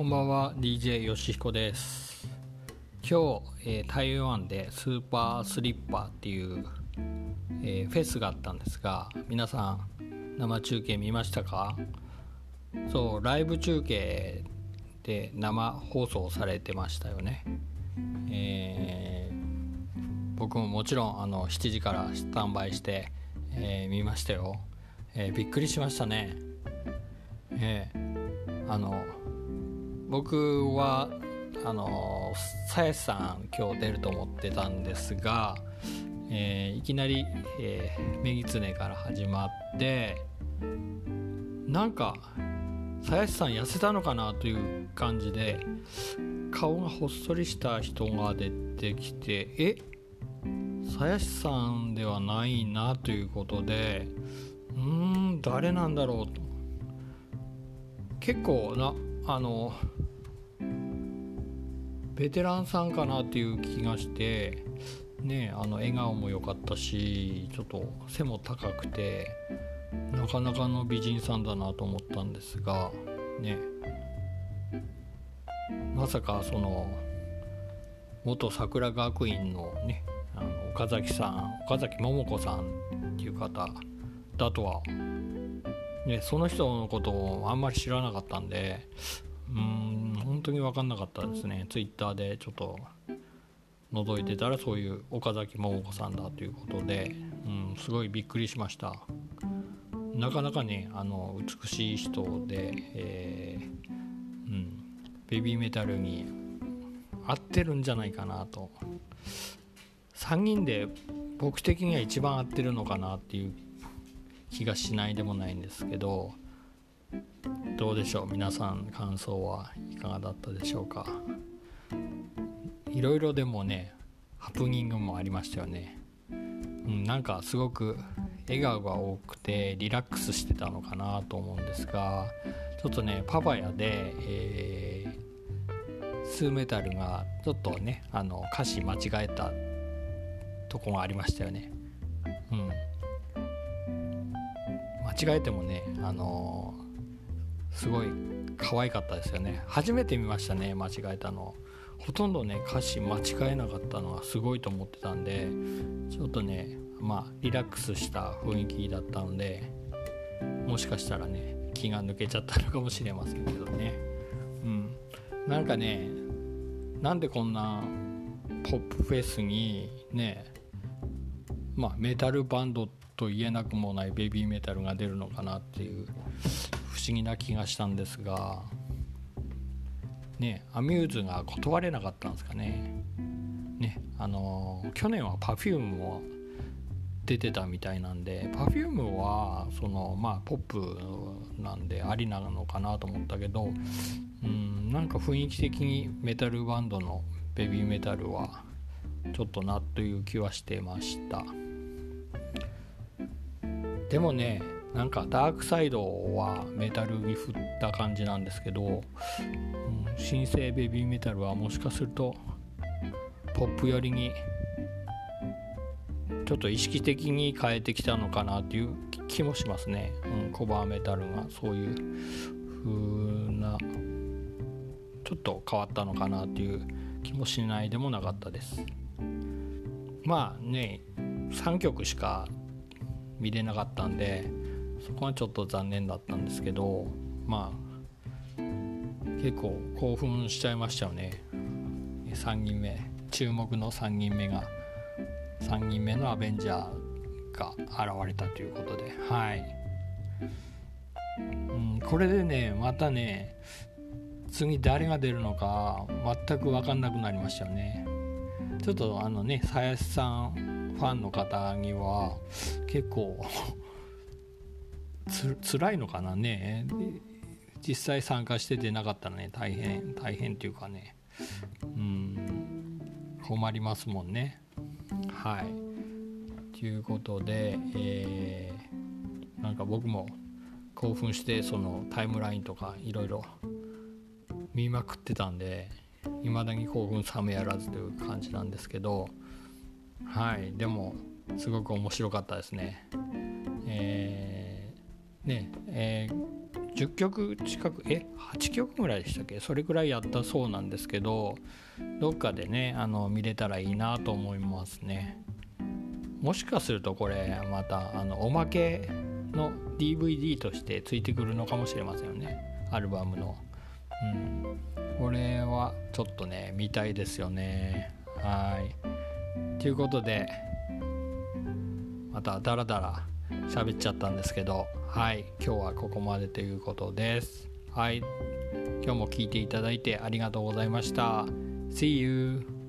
こんばんは DJ よしひこです。今日、えー、台湾でスーパースリッパーっていう、えー、フェスがあったんですが皆さん生中継見ましたか？そうライブ中継で生放送されてましたよね、えー、僕ももちろんあの7時からスタンバイして、え見ましたよ、えびっくりしましたね。えあの僕はあのさやさん今日出ると思ってたんですが、えー、いきなり、えー、メギツネから始まってなんかさやさん痩せたのかなという感じで顔がほっそりした人が出てきてえ？さやしさんではないなということでうーん誰なんだろうと。結構なあのベテランさんかなっていう気がしてねあの笑顔も良かったしちょっと背も高くてなかなかの美人さんだなと思ったんですがね。まさかその元桜学院のねあの岡崎さん岡崎桃子さんっていう方だとは、ね、その人のことをあんまり知らなかったんでうん本当に分かんなかったですね。ツイッターでちょっと覗いてたらそういう岡崎桃子さんだということで、うん、すごいびっくりしました。なかなかねあの美しい人で、えー、うん、ベビーメタルに合ってるんじゃないかなと。3人で僕的には一番合ってるのかなっていう気がしないでもないんですけどどうでしょう？皆さん感想はいかがだったでしょうか？いろいろでもねハプニングもありましたよね、うん、なんかすごく笑顔が多くてリラックスしてたのかなと思うんですがちょっとねパパヤで、えー、スーメタルがちょっとねあの歌詞間違えたとこがありましたよね。うん。間違えてもねあのすごい可愛かったですよね。初めて見ましたね間違えたの。ほとんどね歌詞間違えなかったのはすごいと思ってたんでちょっとねまあリラックスした雰囲気だったのでもしかしたらね気が抜けちゃったのかもしれませんけどね。うん。なんかねなんでこんなポップフェスにねまあメタルバンドと言えなくもないベビーメタルが出るのかなっていう思議な気がしたんですがねアミューズが断れなかったんですかね。ねあの去年は Perfume も出てたみたいなんで Perfume はそのまあポップなんでありなのかなと思ったけどうんなんか雰囲気的にメタルバンドのベビーメタルはちょっとなという気はしてました。でもねなんかダークサイドはメタルに振った感じなんですけど、うん、新生ベビーメタルはもしかするとポップ寄りにちょっと意識的に変えてきたのかなっていう気もしますね、うん、コバーメタルがそういう風なちょっと変わったのかなっていう気もしないでもなかったです。まあね3曲しか見れなかったんでそこはちょっと残念だったんですけどまあ結構興奮しちゃいましたよね。3人目注目の3人目が3人目のアベンジャーが現れたということで。はい、うん、これでねまたね次誰が出るのか全く分かんなくなりましたよね。ちょっとあのね林さんファンの方には結構つ辛いのかなね。実際参加しててなかったらね大変大変っていうかね。うん。困りますもんね。はい。ということで、えー、なんか僕も興奮してそのタイムラインとかいろいろ見まくってたんでいまだに興奮冷めやらずという感じなんですけどはい。でもすごく面白かったですね。えーねえー、10曲近くえ8曲ぐらいでしたっけ？それぐらいやったそうなんですけどどっかでねあの見れたらいいなと思いますね。もしかするとこれまたあのおまけの DVD としてついてくるのかもしれませんよね。アルバムの。うん。これはちょっとね見たいですよね。はい。ということでまたダラダラ喋っちゃったんですけどはい今日はここまでということですはい今日も聞いていただいてありがとうございました See you!